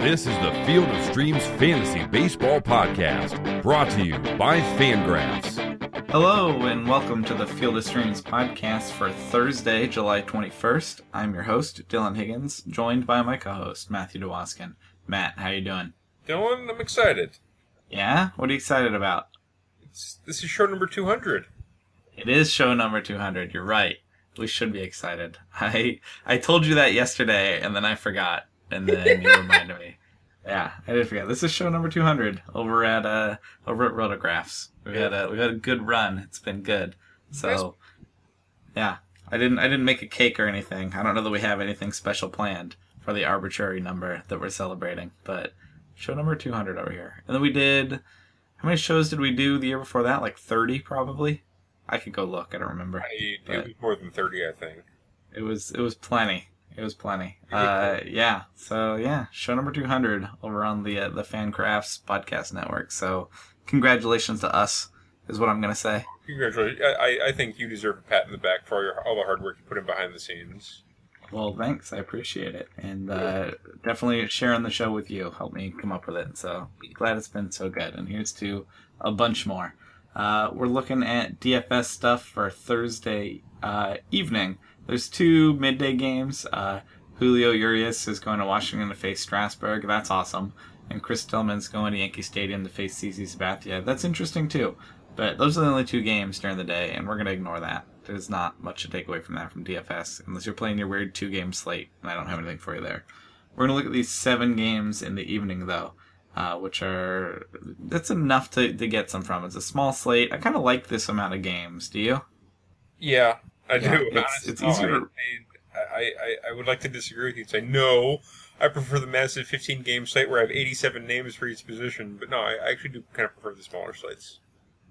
This is the Field of Streams Fantasy Baseball Podcast, brought to you by Fangraphs. Hello, and welcome to the Field of Streams podcast for Thursday, July 21st. I'm your host, Dylan Higgins, joined by my co-host, Matthew DeWaskin. Matt, how are you doing? Dylan, I'm excited. Yeah? What are you excited about? It's, this is show number 200. It is show number 200. You're right. We should be excited. I I told you that yesterday, and then I forgot, and then you reminded me. Yeah, I did forget. This is show number 200 over at uh over at Rotographs. We've had a we've had a good run. It's been good. So, yeah, I didn't I didn't make a cake or anything. I don't know that we have anything special planned for the arbitrary number that we're celebrating, but show number 200 over here. And then we did how many shows did we do the year before that? Like 30 probably. I could go look. I don't remember. I, But- it was more than 30, I think. It was it was plenty. It was plenty. Uh, yeah. So yeah, show number two hundred over on the uh, the FanGraphs podcast network. So congratulations to us is what I'm gonna say. Congratulations. I, I- I think you deserve a pat in the back for all, your, all the hard work you put in behind the scenes. Well, thanks. I appreciate it, and uh, definitely sharing the show with you helped me come up with it. So glad it's been so good. And here's to a bunch more. Uh, we're looking at DFS stuff for Thursday uh, evening. There's two midday games. Uh, Julio Urias is going to Washington to face Strasburg. That's awesome. And Chris Tillman's going to Yankee Stadium to face CC Sabathia. That's interesting too. But those are the only two games during the day, and we're going to ignore that. There's not much to take away from that from DFS, unless you're playing your weird two game slate, and I don't have anything for you there. We're going to look at these seven games in the evening, though, uh, which are. That's enough to, to get some from. It's a small slate. I kind of like this amount of games. Do you? Yeah, I Yeah, do. it's- it's no, easier- I, I, I, I would like to disagree with you and say, no, I prefer the massive 15 game slate where I have 87 names for each position. But no, I, I actually do kind of prefer the smaller slates.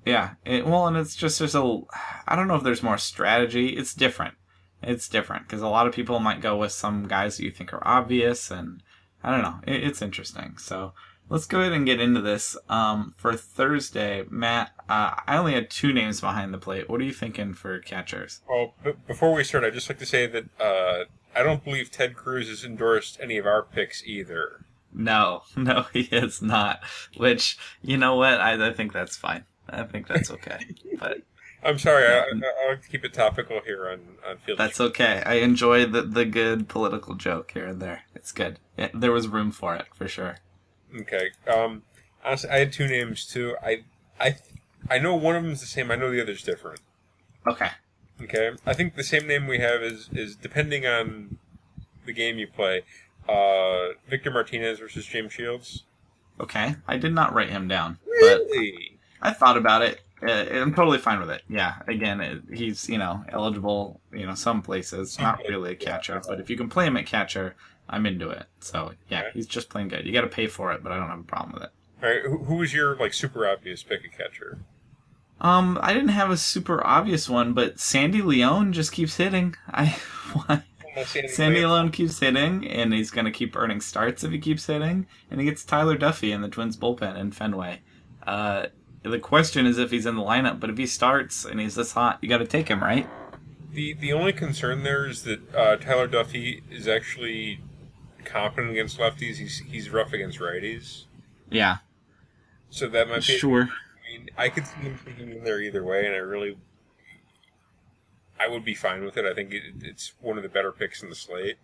Yeah. It, well, and it's just there's a. I don't know if there's more strategy. It's different. It's different because a lot of people might go with some guys that you think are obvious, and I don't know. It, it's interesting. So let's go ahead and get into this. Um, for Thursday, Matt, uh, I only had two names behind the plate. What are you thinking for catchers? Well, b- before we start, I'd just like to say that uh, I don't believe Ted Cruz has endorsed any of our picks either. No, no, he is not. Which you know what? I, I think that's fine. I think that's okay. but I'm sorry, I, I, I like to keep it topical here on, on Field. that's okay. I enjoy the the good political joke here and there. It's good. Yeah, there was room for it for sure. Okay. Um, honestly, I had two names too. I, I, I know one of them is the same. I know the other's different. Okay. Okay. I think the same name we have is is depending on the game you play. Uh, Victor Martinez versus James Shields. Okay. I did not write him down, but Really? I thought about it. Uh, I'm totally fine with it. Yeah. Again, it, he's you know eligible. You know some places, not really a catcher, but if you can play him at catcher, I'm into it. So yeah, Okay. he's just playing good. You got to pay for it, but I don't have a problem with it. All right. Who, who was your like super obvious pick a catcher? Um, I didn't have a super obvious one, but Sandy Leon just keeps hitting. I why? Sandy Leon keeps hitting, and he's gonna keep earning starts if he keeps hitting, and he gets Tyler Duffey in the Twins bullpen in Fenway. Uh, the question is if he's in the lineup, but if he starts and he's this hot, you got to take him, right? The the only concern there is that uh, Tyler Duffey is actually competent against lefties. He's he's rough against righties. Yeah, So that might be sure. I mean, I could see him taking in there either way, and I really, I would be fine with it. I think it, it's one of the better picks in the slate.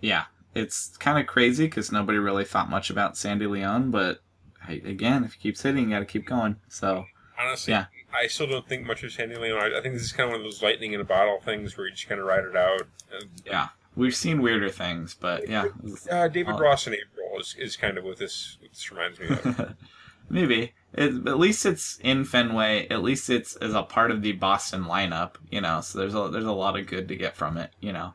Yeah, it's kind of crazy because nobody really thought much about Sandy Leon, but hey, again, if he keeps hitting, you got to keep going. So Honestly, Yeah. I still don't think much of Sandy Leon. I, I think this is kind of one of those lightning in a bottle things where you just kind of ride it out. And, yeah, we've seen weirder things, but yeah, uh, David. Ross in April is, is kind of what this, what this reminds me of. Maybe. It, at least it's in Fenway. At least it's as a part of the Boston lineup, you know. So there's a there's a lot of good to get from it, you know.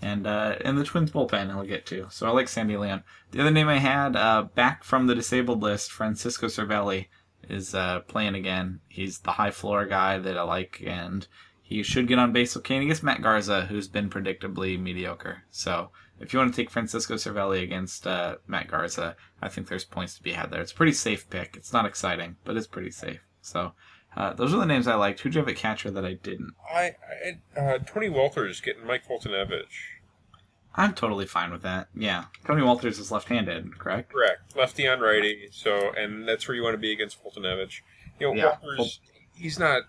And uh, and the Twins bullpen I'll get to. So I like Sandy Leon. The other name I had uh, back from the disabled list, Francisco Cervelli, is uh, playing again. He's the high floor guy that I like, and he should get on base okay. And Matt Garza, who's been predictably mediocre. So if you want to take Francisco Cervelli against uh, Matt Garza, I think there's points to be had there. It's a pretty safe pick. It's not exciting, but it's pretty safe. So uh, those are the names I liked. Who'd you have at catcher that I didn't? I, I uh, Tony Wolters getting Mike Foltynewicz. I'm totally fine with that. Yeah, Tony Wolters is left-handed, correct? Correct. Lefty on righty. So, and that's where you want to be against Foltynewicz. You know, Yeah. Wolters, he's not,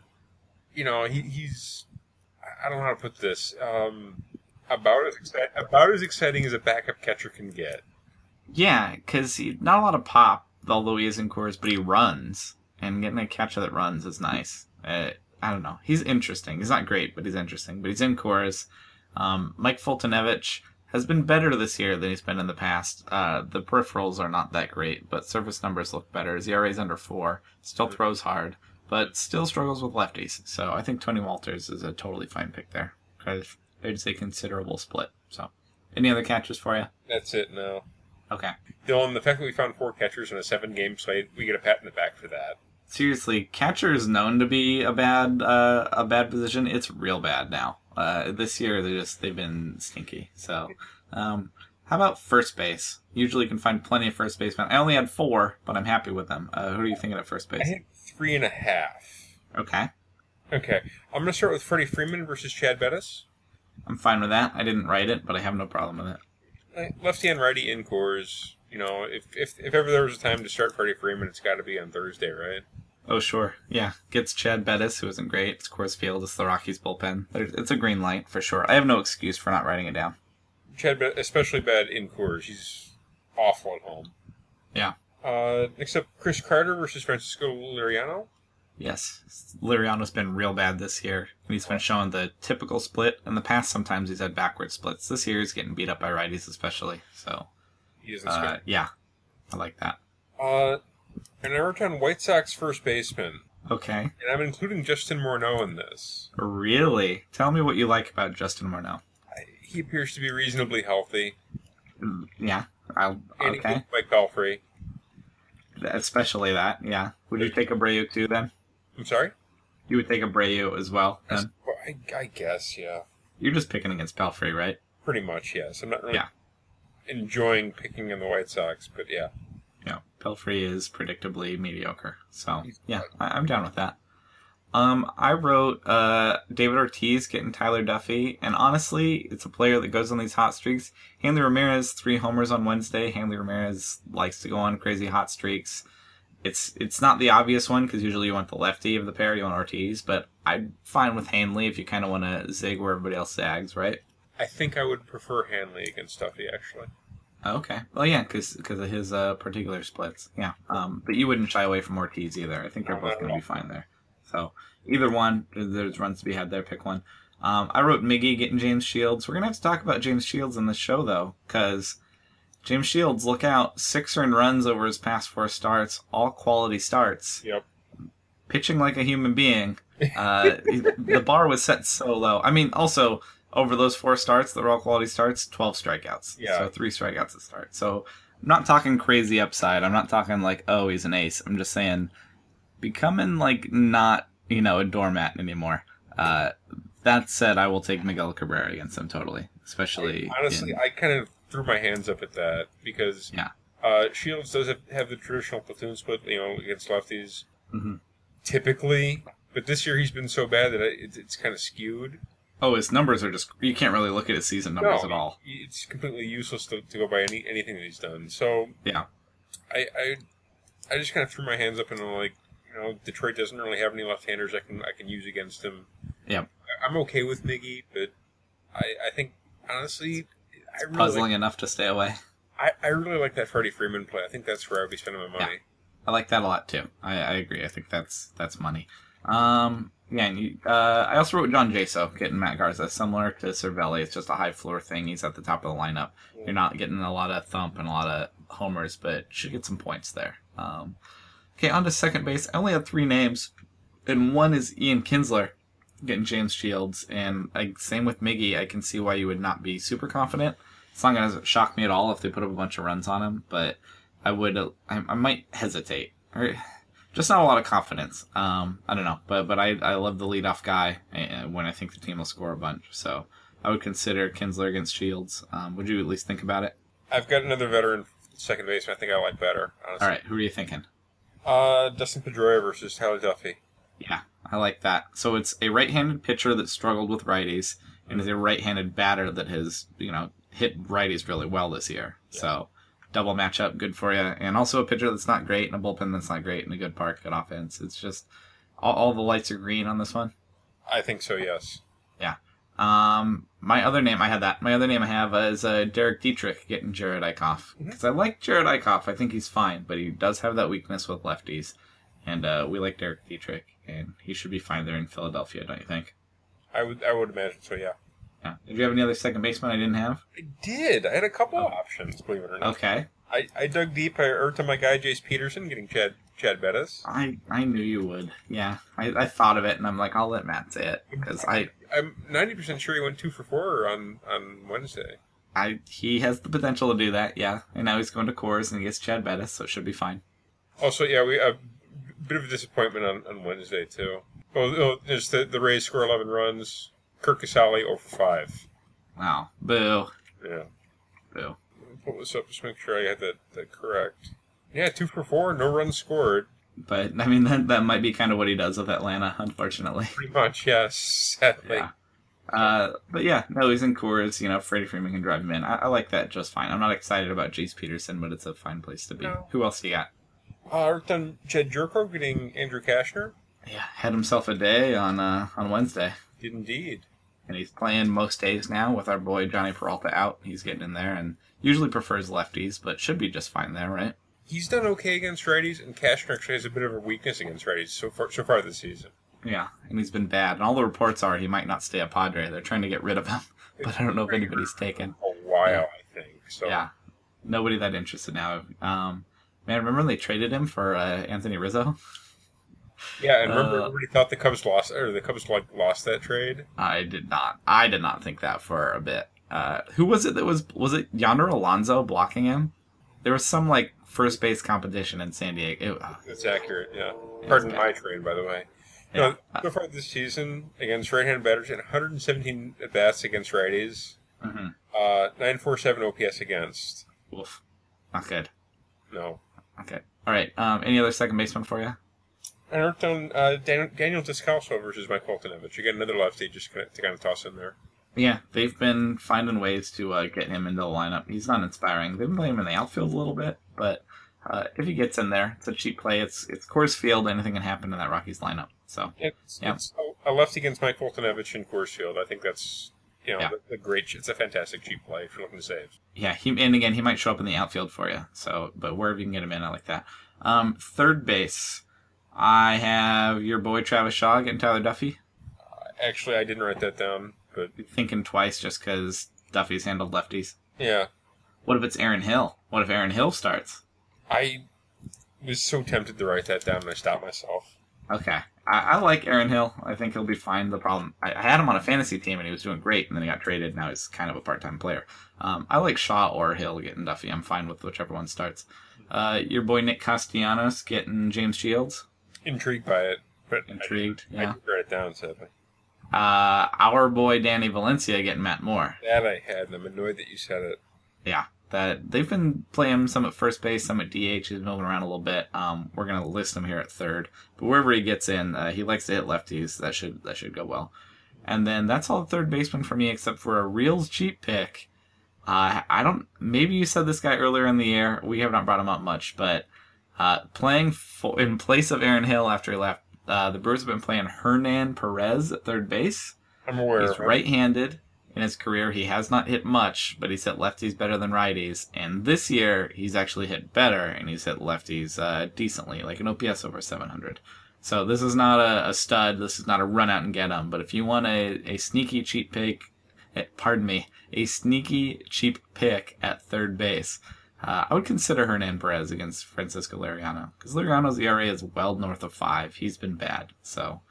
you know, he, he's, I don't know how to put this, um, about as, exci- about as exciting as a backup catcher can get. Yeah, because not a lot of pop, although he is in Coors, but he runs, and getting a catcher that runs is nice. Uh, I don't know. He's interesting. He's not great, but he's interesting. But he's in Coors. Um, Mike Foltynewicz has been better this year than he's been in the past. Uh, the peripherals are not that great, but service numbers look better. His ERA is under four. Still throws hard, but still struggles with lefties. So I think Tony Wolters is a totally fine pick there. I'd I'd say considerable split. So, any other catchers for you? That's it No. Okay. Dylan, the fact that we found four catchers in a seven game slate, we get a pat in the back for that. seriously, catcher is known to be a bad uh, a bad position. It's real bad now. Uh, this year they just they've been stinky. So, um, how about first base? Usually you can find plenty of first basemen. I only had four, but I'm happy with them. Uh, who are you thinking at first I base? had three and a half. Okay, Okay, I'm going to start with Freddie Freeman versus Chad Bettis. I'm fine with that. I didn't write it, but I have no problem with it. Like, Lefty and righty in Coors. You know, if, if if ever there was a time to start Freddie Freeman, it's got to be on Thursday, right? Oh sure, yeah. Gets Chad Bettis, who isn't great. It's Coors Field. It's the Rockies bullpen. It's a green light for sure. I have no excuse for not writing it down. Chad, Bet- especially bad in Coors. He's awful at home. Yeah. Uh, next up, Chris Carter versus Francisco Liriano. Yes, Liriano's been real bad this year. He's been showing the typical split. In the past, sometimes he's had backward splits. This year, he's getting beat up by righties, especially. So, He isn't uh, yeah, I like that. Uh, and I wrote White Sox first baseman, Okay, and I'm including Justin Morneau in this. really? Tell me what you like about Justin Morneau. He appears to be reasonably healthy. Mm, Yeah, I'll, And okay, Mike Pelfrey. especially that. Yeah, would you take a Abreu too? Then I'm sorry. you would take Abreu as well. Then Well, I, I guess, yeah. you're just picking against Pelfrey, right? Pretty much, yes. I'm not really Yeah. enjoying picking on the White Sox, but yeah. Yeah, Pelfrey is predictably mediocre. So yeah, I, I'm down with that. Um, I wrote uh, David Ortiz getting Tyler Duffey, and honestly, it's a player that goes on these hot streaks. Hanley Ramirez three homers on Wednesday. Hanley Ramirez likes to go on crazy hot streaks. It's it's not the obvious one because usually you want the lefty of the pair, you want Ortiz, but I'm fine with Hanley if you kind of want to zig where everybody else zags, right? I think I would prefer Hanley against Duffey, actually. Oh, Okay. Well, yeah, because of his uh, particular splits. Yeah. Um, but you wouldn't shy away from Ortiz either. I think they're both going to be fine there. So either one, there's runs to be had there. Pick one. Um, I wrote Miggy getting James Shields. We're gonna have to talk about James Shields in this show though, because James Shields, look out, six earned runs over his past four starts, all quality starts, Yep. pitching like a human being. Uh, the bar was set so low. I mean, also over those four starts, that were all quality starts, twelve strikeouts. Yeah. So three strikeouts at start. So I'm not talking crazy upside. I'm not talking like, oh, he's an ace. I'm just saying becoming like not, you know, a doormat anymore. Uh, that said, I will take Miguel Cabrera against him totally, especially Honestly, in- I kind of threw my hands up at that because Yeah. uh, Shields does have, have the traditional platoon split, you know, against lefties Mhm. typically, but this year he's been so bad that I, it's, kind of skewed. oh, his numbers are just you can't really look at his season numbers at all. It's completely useless to, to go by any anything that he's done. So Yeah. I, I I just kind of threw my hands up and I'm like, you know, Detroit doesn't really have any left-handers I can I can use against him. Yeah, I'm okay with Miggy, but I I think honestly, I really Puzzling like, enough to stay away. I, I really like that Freddie Freeman play. I think that's where I'd be spending my money. I like that a lot too. I, I agree. I think that's that's money. Um, yeah, and you, uh, I also wrote John Jaso getting Matt Garza, similar to Cervelli. It's just a high floor thing. He's at the top of the lineup. You're not getting a lot of thump and a lot of homers, but should get some points there. Um, okay, on to second base. I only had three names, and one is Ian Kinsler getting James Shields, and I, same with Miggy. I can see why you would not be super confident. It's not going to shock me at all if they put up a bunch of runs on him, but I would, I, I might hesitate. Or just not a lot of confidence. Um, I don't know, but but I I love the leadoff guy when I think the team will score a bunch. So I would consider Kinsler against Shields. Um, would you at least think about it? I've got another veteran second baseman I think I like better, honestly. All right, who are you thinking? Uh, Dustin Pedroia versus Tyler Duffey. Yeah, I like that. So it's a right-handed pitcher that struggled with righties, and is a right-handed batter that has you know hit righties really well this year. So double matchup, good for you. And also a pitcher that's not great and a bullpen that's not great and a good park, good offense. It's just all, all the lights are green on this one. I think so. Yes. Yeah. Um, my other name, I had that. My other name I have is uh, Derek Dietrich getting Jerad Eickhoff because I like Jerad Eickhoff. I think he's fine, but he does have that weakness with lefties, and uh, we like Derek Dietrich, and he should be fine there in Philadelphia, don't you think? I would. I would imagine so. Yeah. Yeah. Did you have any other second baseman I didn't have? I did. I had a couple of options. Believe it or not. Okay. I, I dug deep. I earned to my guy Jace Peterson getting Chad Chad Bettis. I I knew you would. Yeah. I, I thought of it, and I'm like, I'll let Matt say it because I I'm ninety percent sure he went two for four on on Wednesday. I he has the potential to do that. Yeah. And now he's going to Coors and he gets Chad Bettis, so it should be fine. Also, yeah, we a bit of a disappointment on, on Wednesday too. Oh, oh there's the the Rays score eleven runs. Kirk Casale over five. Wow. Boo. Yeah. Boo. Pull this up just to make sure I had that, that correct. Yeah, two for four, no runs scored. But I mean that that might be kind of what he does with Atlanta, unfortunately. Pretty much, yes. Sadly. Yeah. Uh, but yeah, no, he's in Coors. You know, Freddie Freeman can drive him in. I, I like that just fine. I'm not excited about Jace Peterson, but it's a fine place to be. No. Who else you got? Uh, done Jedd Gyorko getting Andrew Cashner. Yeah, had himself a day on uh, on Wednesday, Did indeed. and he's playing most days now with our boy Jhonny Peralta out. He's getting in there, and usually prefers lefties, but should be just fine there, right? He's done okay against righties, and Cashner actually has a bit of a weakness against righties so far so far this season. Yeah, and he's been bad. And all the reports are he might not stay a Padre. They're trying to get rid of him, but I don't know if anybody's taken. A while, Yeah. I think. So Yeah, nobody that interested now. Um, man, remember when they traded him for uh, Anthony Rizzo? Yeah, and remember Uh, everybody thought the Cubs lost or the Cubs like lost that trade. I did not. I did not think that for a bit. Uh, who was it that was? Was it Yonder Alonso blocking him? There was some like first base competition in San Diego. It, uh, That's accurate. Yeah. Yeah, Pardon my trade, by the way. Yeah. No, so far this season against right-handed batters, and 117 at bats against righties. mhm. Uh, 947 OPS against. Oof. Not good. No. Okay. All right. Um, any other second baseman for you? Down uh, Daniel, Daniel Descalso versus Mike Foltynewicz. You get another lefty just to kind of toss in there. Yeah, they've been finding ways to uh, get him into the lineup. He's not inspiring. They've been playing him in the outfield a little bit, but uh, if he gets in there, it's a cheap play. It's it's Coors Field. Anything can happen in that Rockies lineup. So It's, Yeah. it's a- lefty against Mike Foltynewicz in Coors Field. I think that's you know Yeah. a, a great. It's a fantastic cheap play if you're looking to save. yeah, he and again he might show up in the outfield for you. So, but wherever you can get him in, I like that. Um, third base, I have your boy Travis Shaw getting Tyler Duffey. Actually, I didn't write that down, but Thinking twice just because Duffey's handled lefties. yeah, What if it's Aaron Hill? What if Aaron Hill starts? I was so tempted to write that down, and I stopped myself. Okay. I, I like Aaron Hill. I think he'll be fine. The problem, I, I had him on a fantasy team and he was doing great, and then he got traded. Now he's kind of a part time player. Um, I like Shaw or Hill getting Duffey. I'm fine with whichever one starts. Uh, your boy Nick Castellanos getting James Shields. Intrigued by it, but Intrigued, I, yeah. didn't write it down, sadly. Uh, our boy Danny Valencia getting Matt Moore. That I had, and I'm annoyed that you said it. Yeah, that they've been playing some at first base, some at DH. He's moving around a little bit. Um, we're gonna list him here at third, but wherever he gets in, uh, he likes to hit lefties. That should that should go well. And then that's all the third baseman for me, except for a real cheap pick. Uh, I don't. Maybe you said this guy earlier in the year. We have not brought him up much, but uh, playing for, in place of Aaron Hill after he left, uh, the Brewers have been playing Hernan Perez at third base. I'm aware. He's right-handed in his career. He has not hit much, but he's hit lefties better than righties. And this year, he's actually hit better, and he's hit lefties uh, decently, like an OPS over 700. So this is not a, a stud. This is not a run out and get him. But if you want a, a sneaky cheap pick, eh, pardon me, a sneaky cheap pick at third base, uh, I would consider Hernan Perez against Francisco Liriano because Liriano's ERA is well north of five. He's been bad, so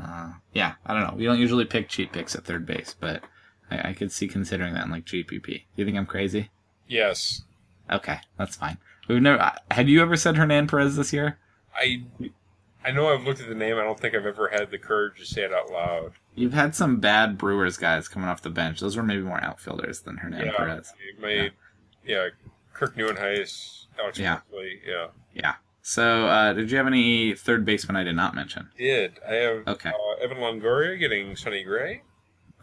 uh, yeah, I don't know. We don't usually pick cheap picks at third base, but I, I could see considering that in like GPP. Do you think I'm crazy? Yes, Okay, that's fine. We've never. Had you ever said Hernan Perez this year? I. I know I've looked at the name. I don't think I've ever had the courage to say it out loud. You've had some bad Brewers guys coming off the bench. Those were maybe more outfielders than Hernan yeah, Perez. my yeah, Kirk Nieuwenhuis, Alex Yeah. Barkley, yeah. Yeah. So, uh, did you have any third baseman I did not mention? Did I have Okay. uh, Evan Longoria getting Sonny Gray?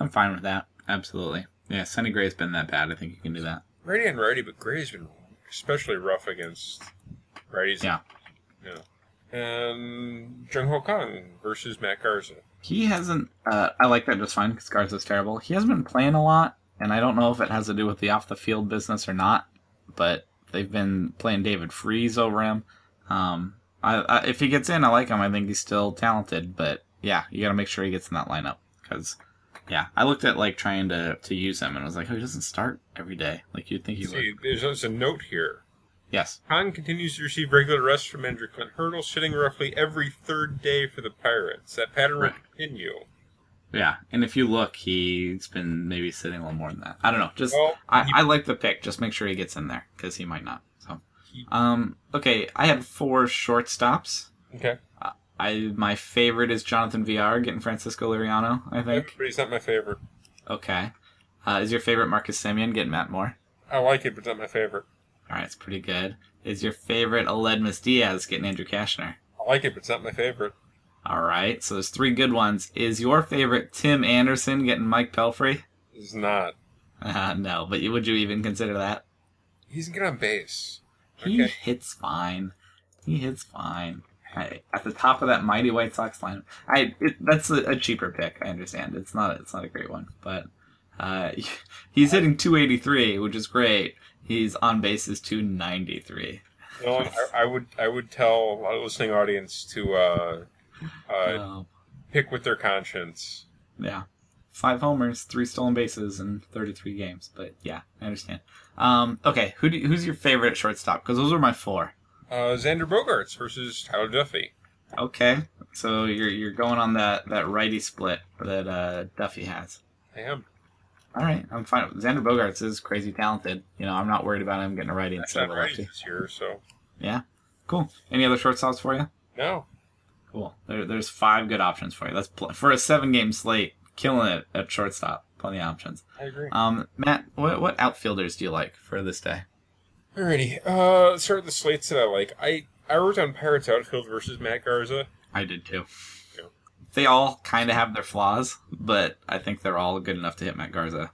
I'm fine with that. Absolutely. Yeah, Sonny Gray's been that bad. I think you can do that. Righty and righty, but Gray's been especially rough against righties. Yeah. Yeah. And Jung Ho Kang versus Matt Garza. He hasn't. Uh, I like that just fine because Garza's terrible. He hasn't been playing a lot, and I don't know if it has to do with the off the field business or not. But they've been playing David Freese over him. Um, I, I, if he gets in, I like him. I think he's still talented. But yeah, you got to make sure he gets in that lineup because yeah, I looked at like trying to to use him and I was like, oh, he doesn't start every day. Like you'd think he would. See, there's a note here. Yes. Kang continues to receive regular rest from Andrew Clint Hurdle, sitting roughly every third day for the Pirates. That pattern Right. will continue. Yeah, and if you look, he's been maybe sitting a little more than that. I don't know. Just Well, I, he- I like the pick. Just make sure he gets in there because he might not. So, He- um, okay, I had four shortstops. Okay. I my favorite is Jonathan Villar getting Francisco Liriano. I think. But he's not my favorite. Okay, uh, is your favorite Marcus Semien getting Matt Moore? I like it, but it's not my favorite. All right, it's pretty good. Is your favorite Aledmys Diaz getting Andrew Cashner? I like it, but it's not my favorite. All right, so there's three good ones. Is your favorite Tim Anderson getting Mike Pelfrey? He's not. Uh, no, but you- would you even consider that? He's get on base. He Okay. hits fine. He hits fine. I, at the top of that mighty White Sox line, I it, that's a, a cheaper pick. I understand. It's not it's not a great one, but uh, he's hitting 283, which is great. He's on base is 293. You know, I, I would I would tell our listening audience to uh, uh, Uh, pick with their conscience. yeah, five homers, three stolen bases, in 33 games. But yeah, I understand. Um, okay, who do, who's your favorite shortstop? Because those are my four. Uh, Xander Bogaerts versus Tyler Duffey. Okay, so you're you're going on that that righty split that uh, Duffey has. I am. All right, I'm fine. Xander Bogaerts is crazy talented. You know, I'm not worried about him getting a righty That's instead of a lefty. this year, so Yeah, cool. Any other shortstops for you? no. Cool. There, there's five good options for you. That's pl- for a seven game slate. Killing it at shortstop. Plenty of options. I agree. Um, Matt, what what outfielders do you like for this day? Alrighty. Uh, let's start with the slates that I like. I I wrote down Pirates outfield versus Matt Garza. I did too. Yeah. They all kind of have their flaws, but I think they're all good enough to hit Matt Garza.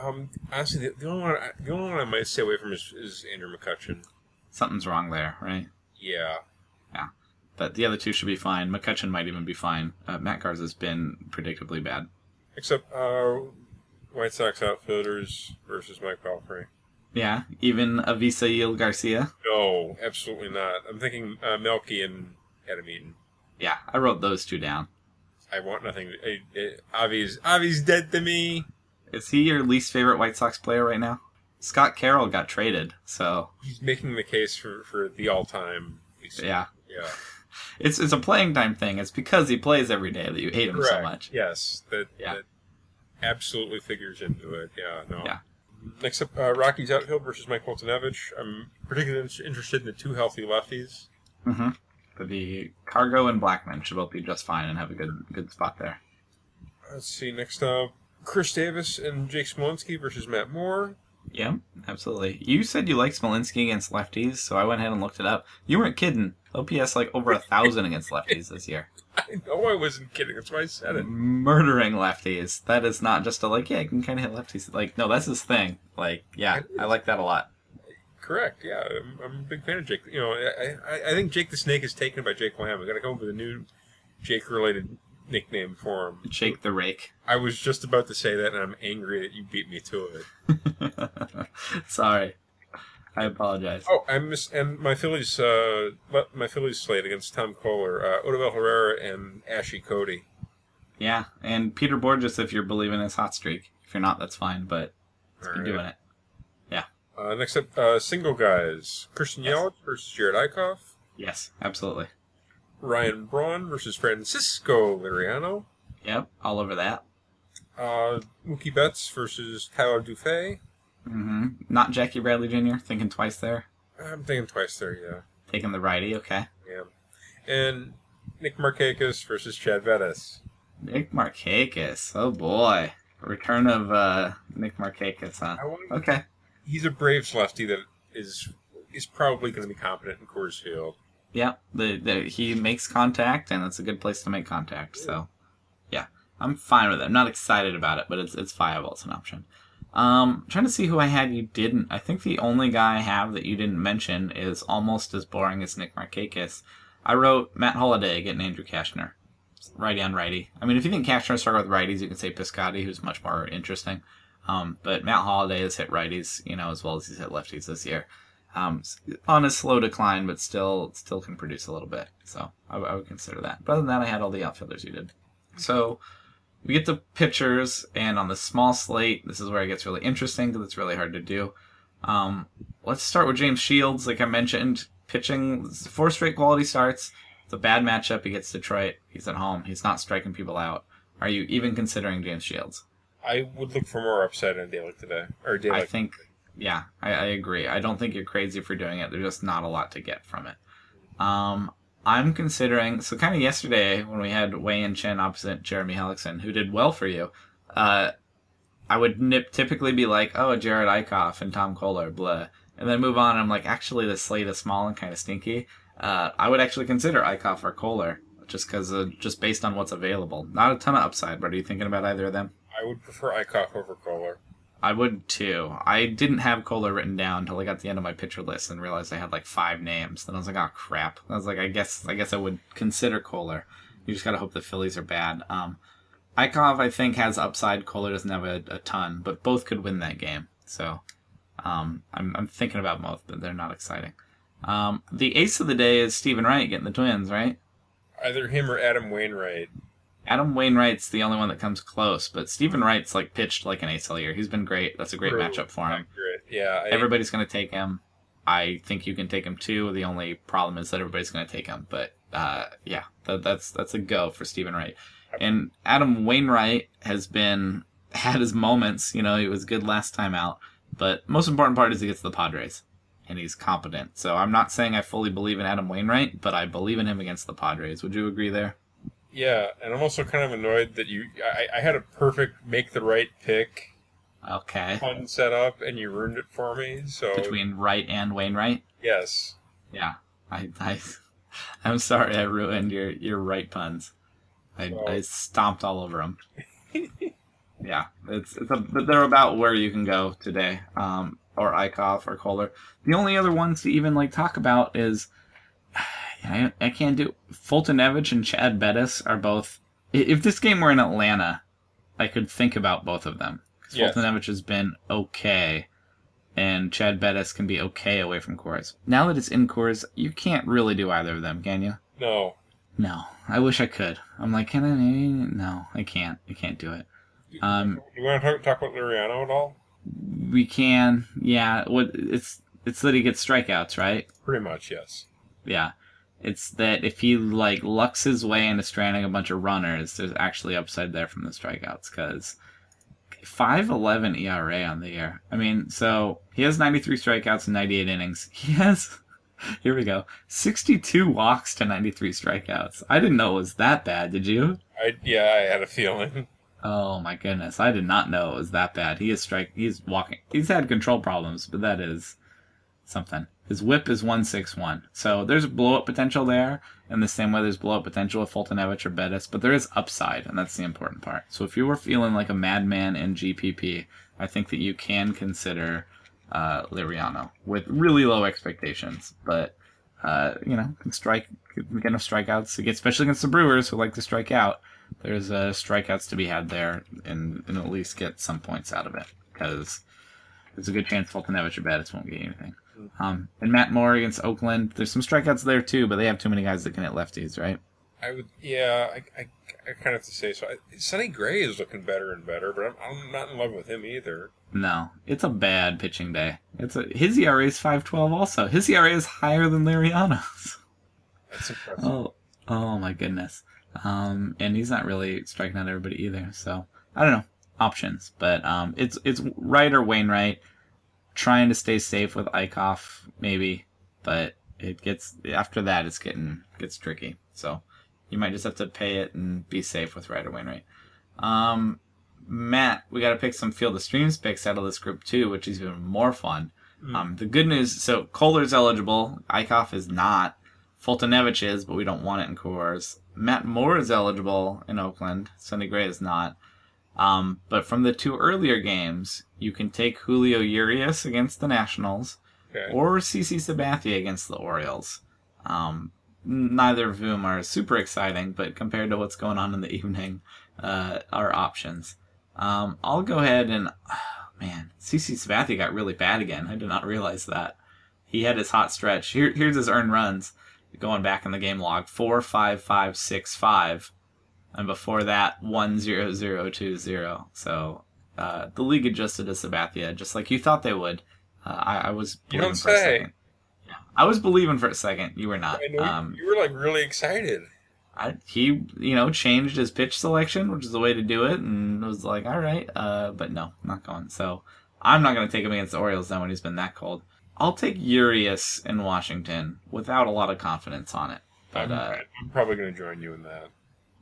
Um, honestly, the, the only one I, the only one I might stay away from is, is Andrew McCutchen. Something's wrong there, right? Yeah. Yeah. But the other two should be fine. McCutchen might even be fine. Uh, Matt Garza's been predictably bad. Except uh, White Sox outfielders versus Mike Pelfrey. Yeah, even Avisail Garcia. No, absolutely not. I'm thinking uh, Melky and Adam Eaton. Yeah, I wrote those two down. I want nothing. I, I, Avi's Avi's dead to me. Is he your least favorite White Sox player right now? Scott Carroll got traded, so He's making the case for, for the all time. yeah, Yeah. it's it's a playing time thing. It's because he plays every day that you hate him so much. Yes, that Yeah. that absolutely figures into it. Yeah, no. Yeah. Next up, uh, Rockies outfield versus Mike Foltynewicz. I'm particularly interested in the two healthy lefties. Mm-hmm. But the Cargo and Blackmon should both be just fine and have a good good spot there. Let's see. Next up, Chris Davis and Jake Smolinski versus Matt Moore. Yeah, absolutely. You said you like Smolinski against lefties, so I went ahead and looked it up. You weren't kidding. OPS like over a thousand against lefties this year. I know I wasn't kidding. That's why I said it. Murdering lefties. That is not just a like, yeah, I can kind of hit lefties. Like, no, that's his thing. Like, yeah, I like that a lot. Correct. Yeah, I'm, I'm a big fan of Jake. You know, I, I, I think Jake the Snake is taken by Jake Lamb. We got to come up with a new Jake-related nickname for him. Jake the rake. I was just about to say that, and I'm angry that you beat me to it. Sorry. I apologize. Oh, I miss and my Phillies, uh, my Phillies slate against Tom Koehler, uh, Odubel Herrera, and Ashy Cody. Yeah, and Peter Bourjos if you're believing his hot streak. If you're not, that's fine, but he's been Alright. doing it. Yeah. Uh, next up, uh, single guys: Christian Yes. Yelich versus Jerad Eickhoff, Yes, absolutely. Ryan Braun versus Francisco Liriano, Yep, all over that. uh, Mookie Betts versus Tyler Duffey. Hmm Not Jackie Bradley Jr. Thinking twice there. I'm thinking twice there, yeah, Taking the righty, okay. yeah, and Nick Markakis versus Chad Bettis. Nick Markakis. Oh boy. Return of uh, Nick Markakis, huh? Okay. He's a Braves lefty that is is probably going to be competent in Coors Field. Yeah, the, the he makes contact, and it's a good place to make contact. So, yeah, I'm fine with it. I'm not excited about it, but it's it's viable. It's an option. Um, I'm trying to see who I had you didn't. I think the only guy I have that you didn't mention is almost as boring as Nick Markakis. I wrote Matt Holliday getting Andrew Cashner. Righty on righty. I mean, if you think Cashner struggled with righties, you can say Piscotti, who's much more interesting. Um, but Matt Holliday has hit righties, you know, as well as he's hit lefties this year. Um, on a slow decline, but still still can produce a little bit. So I, I would consider that. But other than that, I had all the outfielders you did. So we get to pitchers, and on the small slate, this is where it gets really interesting because it's really hard to do. Um, let's start with James Shields. Like I mentioned, pitching four straight quality starts. It's a bad matchup. He gets Detroit. He's at home. He's not striking people out. Are you even considering James Shields? I would look for more upside in a day like today or a day I like think, yeah, I, I agree. I don't think you're crazy for doing it. There's just not a lot to get from it. Um, I'm considering so kind of yesterday when we had Wei-Yin Chen opposite Jeremy Hellickson, who did well for you. Uh, I would nip, typically be like, oh, Jerad Eickhoff and Tom Koehler, blah, and then move on. I'm like, actually, the slate is small and kind of stinky. Uh, I would actually consider Eickhoff or Koehler just because uh, just based on what's available. Not a ton of upside, but are you thinking about either of them? I would prefer Eickhoff over Koehler. I would too. I didn't have Koehler written down until I got to the end of my pitcher list and realized I had like five names. Then I was like, oh crap. I was like, I guess I guess I would consider Koehler. You just gotta hope the Phillies are bad. Um, Eickhoff, I think, has upside. Koehler doesn't have a, a ton, but both could win that game. So um, I'm, I'm thinking about both, but they're not exciting. Um, the ace of the day is Stephen Wright getting the Twins, right? Either him or Adam Wainwright. Adam Wainwright's the only one that comes close, but Stephen Wright's like pitched like an ace all year. He's been great. That's a great True. matchup for him. Accurate. Yeah. I, Everybody's going to take him. I think you can take him too. The only problem is that everybody's going to take him. But uh, yeah, that, that's that's a go for Stephen Wright. And Adam Wainwright has been had his moments. You know, he was good last time out. But most important part is he gets the Padres, and he's competent. So I'm not saying I fully believe in Adam Wainwright, but I believe in him against the Padres. Would you agree there? Yeah, and I'm also kind of annoyed that you. I, I had a perfect make the right pick Okay. fun set up, and you ruined it for me. So Between Wright and Wainwright. yes, Yeah, I, I, I'm sorry I ruined your your right puns. I, Well- I stomped all over them. yeah, it's it's a, they're about where you can go today. Um, or Eickhoff or Koehler. The only other ones to even like talk about is I, I can't do Foltynewicz and Chad Bettis are both. If this game were in Atlanta, I could think about both of them. 'Cause Yes. Foltynewicz has been okay, and Chad Bettis can be okay away from Coors. Now that it's in Coors, you can't really do either of them, can you? no. No, I wish I could. I'm like, can I? No, I can't. I can't do it. Um, You want to talk, talk about Liriano at all? we can, yeah. What it's it's that he gets strikeouts, right? Pretty much, yes. Yeah. It's that if he like lucks his way into stranding a bunch of runners, there's actually upside there from the strikeouts because five eleven ERA on the year. I mean, so he has 93 strikeouts in 98 innings. He has here we go 62 walks to 93 strikeouts. I didn't know it was that bad. Did you? I yeah, I had a feeling. Oh my goodness, I did not know it was that bad. He is strike. He's walking. He's had control problems, but that is something. His whip is one six one, so there's a blow up potential there. In the same way, there's blow up potential with Foltynewicz or Bettis, but there is upside, and that's the important part. So if you were feeling like a madman in GPP, I think that you can consider uh, Liriano with really low expectations, but uh, you know, can strike, can get enough strikeouts, especially against the Brewers who like to strike out there's uh, strikeouts to be had there and, and at least get some points out of it because there's a good chance Foltynewicz or Bettis won't get anything. Um, and Matt Moore against Oakland, there's some strikeouts there too, but they have too many guys that can hit lefties, right? I would, yeah, I, I, I kind of have to say so. I, Sonny Gray is looking better and better, but I'm, I'm not in love with him either. No, it's a bad pitching day. It's a his ERA is 5.12 also. His ERA is higher than Liriano's. That's impressive. Oh, oh my goodness. Um, and he's not really striking out everybody either. So I don't know options, but um, it's it's Wright or Wainwright trying to stay safe with Eickhoff maybe, but it gets after that it's getting gets tricky. So you might just have to pay it and be safe with or Wainwright. Um, Matt, we got to pick some Field of Streams picks out of this group too, which is even more fun. Um, the good news, so Koehler's eligible, Eickhoff is not. Foltynewicz is, but we don't want it in Coors. Matt Moore is eligible in Oakland. Sonny Gray is not. Um, but from the two earlier games, you can take Julio Urias against the Nationals Okay. or CC Sabathia against the Orioles. Um, neither of whom are super exciting, but compared to what's going on in the evening, uh, are options. Um, I'll go ahead and oh, man, CC Sabathia got really bad again. I did not realize that. He had his hot stretch. Here, here's his earned runs going back in the game log: four, five, five, six, five, and before that, one, zero, zero, two, zero. So uh, the league adjusted to Sabathia just like you thought they would. Uh, I, I was You don't for a say. Yeah, I was believing for a second. You were not. I know you- Um, you were like really excited. I, he, you know, changed his pitch selection, which is the way to do it, and was like, all right, uh, but no, not going. So I'm not going to take him against the Orioles then when he's been that cold. I'll take Urias in Washington without a lot of confidence on it. But I'm, uh, I'm probably going to join you in that.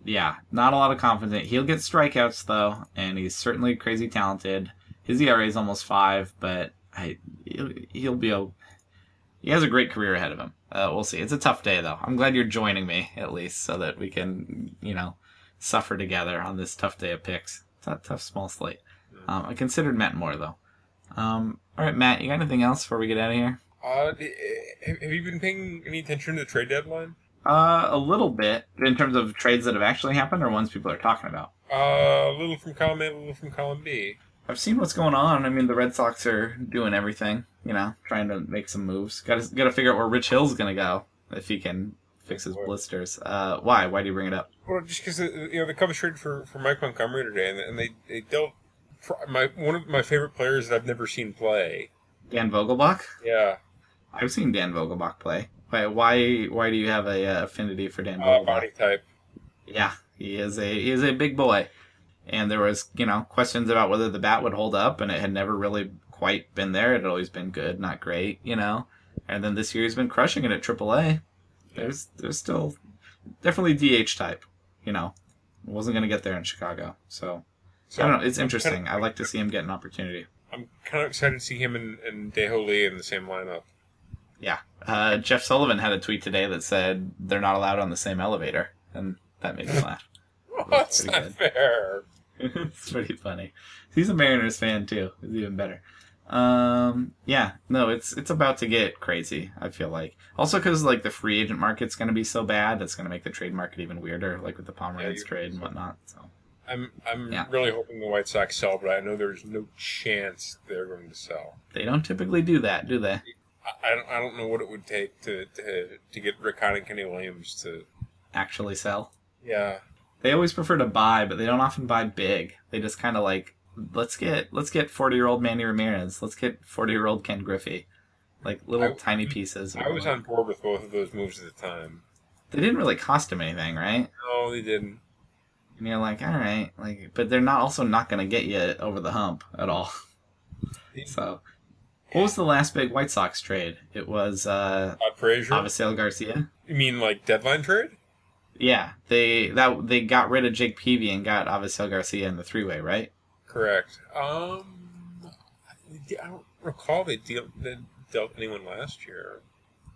Yeah, not a lot of confidence. He'll get strikeouts though, and he's certainly crazy talented. His ERA is almost five, but I, he'll, he'll be a. He has a great career ahead of him. Uh, we'll see. It's a tough day though. I'm glad you're joining me at least, so that we can, you know, suffer together on this tough day of picks. Tough, tough small slate. Um, I considered Matt Moore though. Um, all right, Matt, you got anything else before we get out of here? Uh, have have you been paying any attention to the trade deadline? Uh, a little bit in terms of trades that have actually happened or ones people are talking about. Uh, a little from column A, a little from column B. I've seen what's going on. I mean, the Red Sox are doing everything, you know, trying to make some moves. Got to got to figure out where Rich Hill's going to go if he can fix his blisters. Uh, why? Why do you bring it up? Well, just because you know the Cubs traded for, for Mike Montgomery today, and, and they they dealt my one of my favorite players that I've never seen play. Dan Vogelbach? Yeah, I've seen Dan Vogelbach play. Why? Why? Why do you have a uh, affinity for Dan uh, body type. Yeah, he is a he is a big boy, and there was you know questions about whether the bat would hold up, and it had never really quite been there. It had always been good, not great, you know. And then this year he's been crushing it at AAA. There's there's still definitely DH type, you know. Wasn't gonna get there in Chicago, so, So I don't know. It's interesting. kinda- I like to see him get an opportunity. I'm kind of excited to see him and, and in the same lineup. Yeah. Uh, Jeff Sullivan had a tweet today that said they're not allowed on the same elevator, and that made me laugh. Oh, That's that's not good. fair. it's pretty funny. He's a Mariners fan too. It's even better. Um, yeah, no, it's it's about to get crazy. I feel like also because like the free agent market's going to be so bad, it's going to make the trade market even weirder, like with the Pomeranz you- trade and whatnot. So I'm I'm Yeah. really hoping the White Sox sell, but I know there's no chance they're going to sell. they don't typically do that, do they? I, I don't I don't know what it would take to to, to get Rick Hahn and Kenny Williams to. Actually, sell. Yeah, They always prefer to buy, but they don't often buy big. They just kind of like let's get let's get forty year old Manny Ramirez. Let's get forty year old Ken Griffey. Like little I- tiny pieces. I was on board with both of those moves at the time. They didn't really cost him anything, right? No, they didn't. And you're like, all right, like, but they're not also not going to get you over the hump at all. So, what was the last big White Sox trade? It was uh, Todd Frazier. Avisail Garcia. You mean like deadline trade? Yeah, they that they got rid of Jake Peavy and got Avisail Garcia in the three way, right? Correct. Um, I don't recall they deal they dealt anyone last year.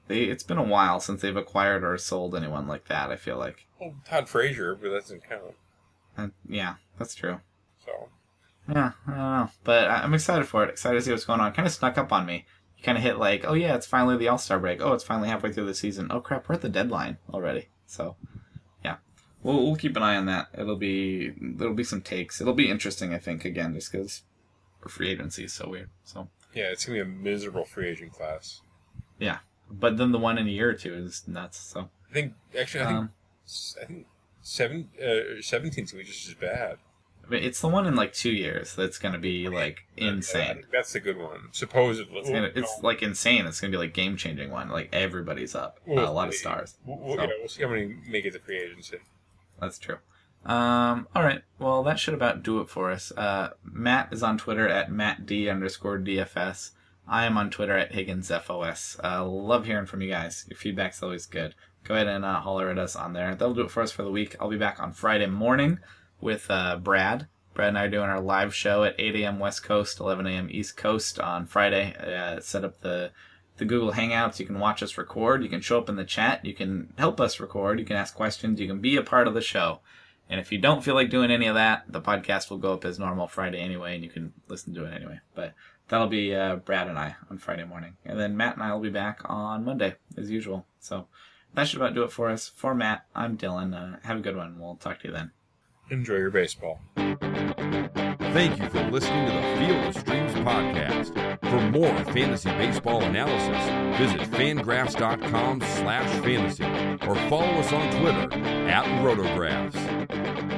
They, it's been a while since they've acquired or sold anyone like that. I feel like, Oh, Todd Frazier, but that doesn't count. and, yeah, that's true. So Yeah, I don't know, but I'm excited for it. Excited to see what's going on. Kind of snuck up on me. You kind of hit like, oh yeah, it's finally the All Star break. Oh, it's finally halfway through the season. Oh crap, we're at the deadline already. So, yeah, we'll we'll keep an eye on that. It'll be there'll be some takes. It'll be interesting, I think, again, just because free agency is so weird. So, yeah, it's gonna be a miserable free agent class. yeah, but then the one in a year or two is nuts. So, I think actually, I think um, I think seven uh, seventeen's gonna be just as bad. It's the one in like two years that's gonna be like insane. that's a good one. Supposedly, It's, gonna, it's like insane. It's gonna be like game changing one. Like everybody's up. Uh, a lot of stars. We'll, we'll, So- yeah, we'll see how many make it to free agency. That's true. Um, all right. Well, that should about do it for us. Uh, Matt is on Twitter at mattd underscore dfs. I am on Twitter at higginsfos. Uh, love hearing from you guys. Your feedback's always good. Go ahead and uh, holler at us on there. That'll do it for us for the week. I'll be back on Friday morning with uh, Brad. Brad and I are doing our live show at 8 a.m. West Coast, 11 a.m. East Coast on Friday. Uh, set up the the Google Hangouts. You can watch us record. You can show up in the chat. You can help us record. You can ask questions. You can be a part of the show. And if you don't feel like doing any of that, the podcast will go up as normal Friday anyway, and you can listen to it anyway. But that'll be uh, Brad and I on Friday morning. And then Matt and I will be back on Monday, as usual. So that should about do it for us. For Matt, I'm Dylan. Uh, have a good one. We'll talk to you then. Enjoy your baseball. Thank you for listening to the Field of Streams podcast. For more fantasy baseball analysis, visit fangraphs.com slash fantasy or follow us on Twitter at rotographs.